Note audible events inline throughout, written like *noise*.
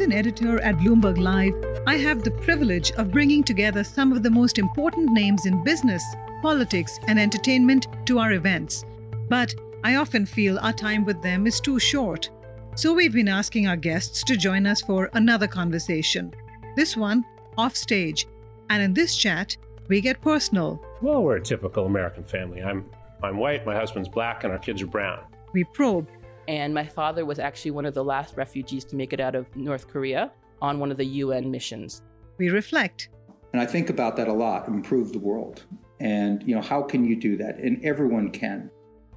As an editor at Bloomberg Live, I have the privilege of bringing together some of the most important names in business, politics, and entertainment to our events. But I often feel our time with them is too short. So we've been asking our guests to join us for another conversation. This one, off stage. And in this chat, we get personal. Well, we're a typical American family. I'm I'm white, my husband's black, and our kids are brown. We probe. And my father was actually one of the last refugees to make it out of North Korea on one of the UN missions. We reflect. And I think about that a lot, improve the world. And, you know, how can you do that? And everyone can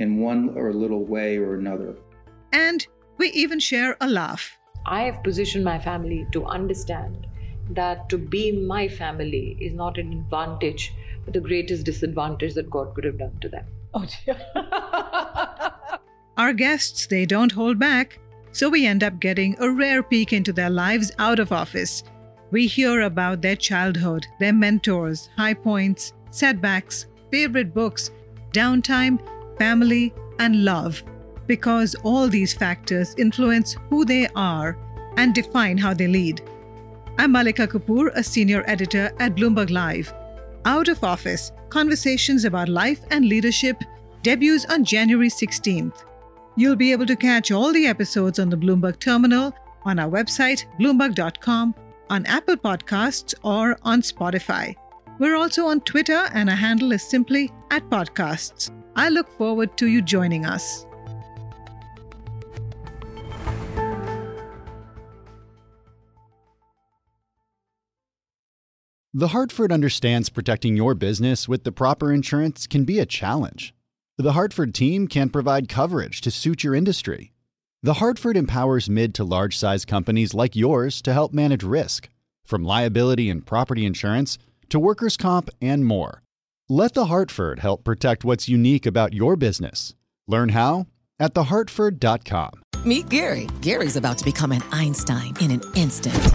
in one or little way or another. And we even share a laugh. I have positioned my family to understand that to be my family is not an advantage, but the greatest disadvantage that God could have done to them. Oh, dear. *laughs* Our guests, they don't hold back, so we end up getting a rare peek into their lives out of office. We hear about their childhood, their mentors, high points, setbacks, favorite books, downtime, family, and love, because all these factors influence who they are and define how they lead. I'm Malika Kapoor, a senior editor at Bloomberg Live. Out of Office Conversations about Life and Leadership debuts on January 16th. You'll be able to catch all the episodes on the Bloomberg terminal, on our website, bloomberg.com, on Apple Podcasts, or on Spotify. We're also on Twitter, and our handle is simply at podcasts. I look forward to you joining us. The Hartford understands protecting your business with the proper insurance can be a challenge. The Hartford team can provide coverage to suit your industry. The Hartford empowers mid to large size companies like yours to help manage risk, from liability and property insurance to workers' comp and more. Let The Hartford help protect what's unique about your business. Learn how at thehartford.com. Meet Gary. Gary's about to become an Einstein in an instant.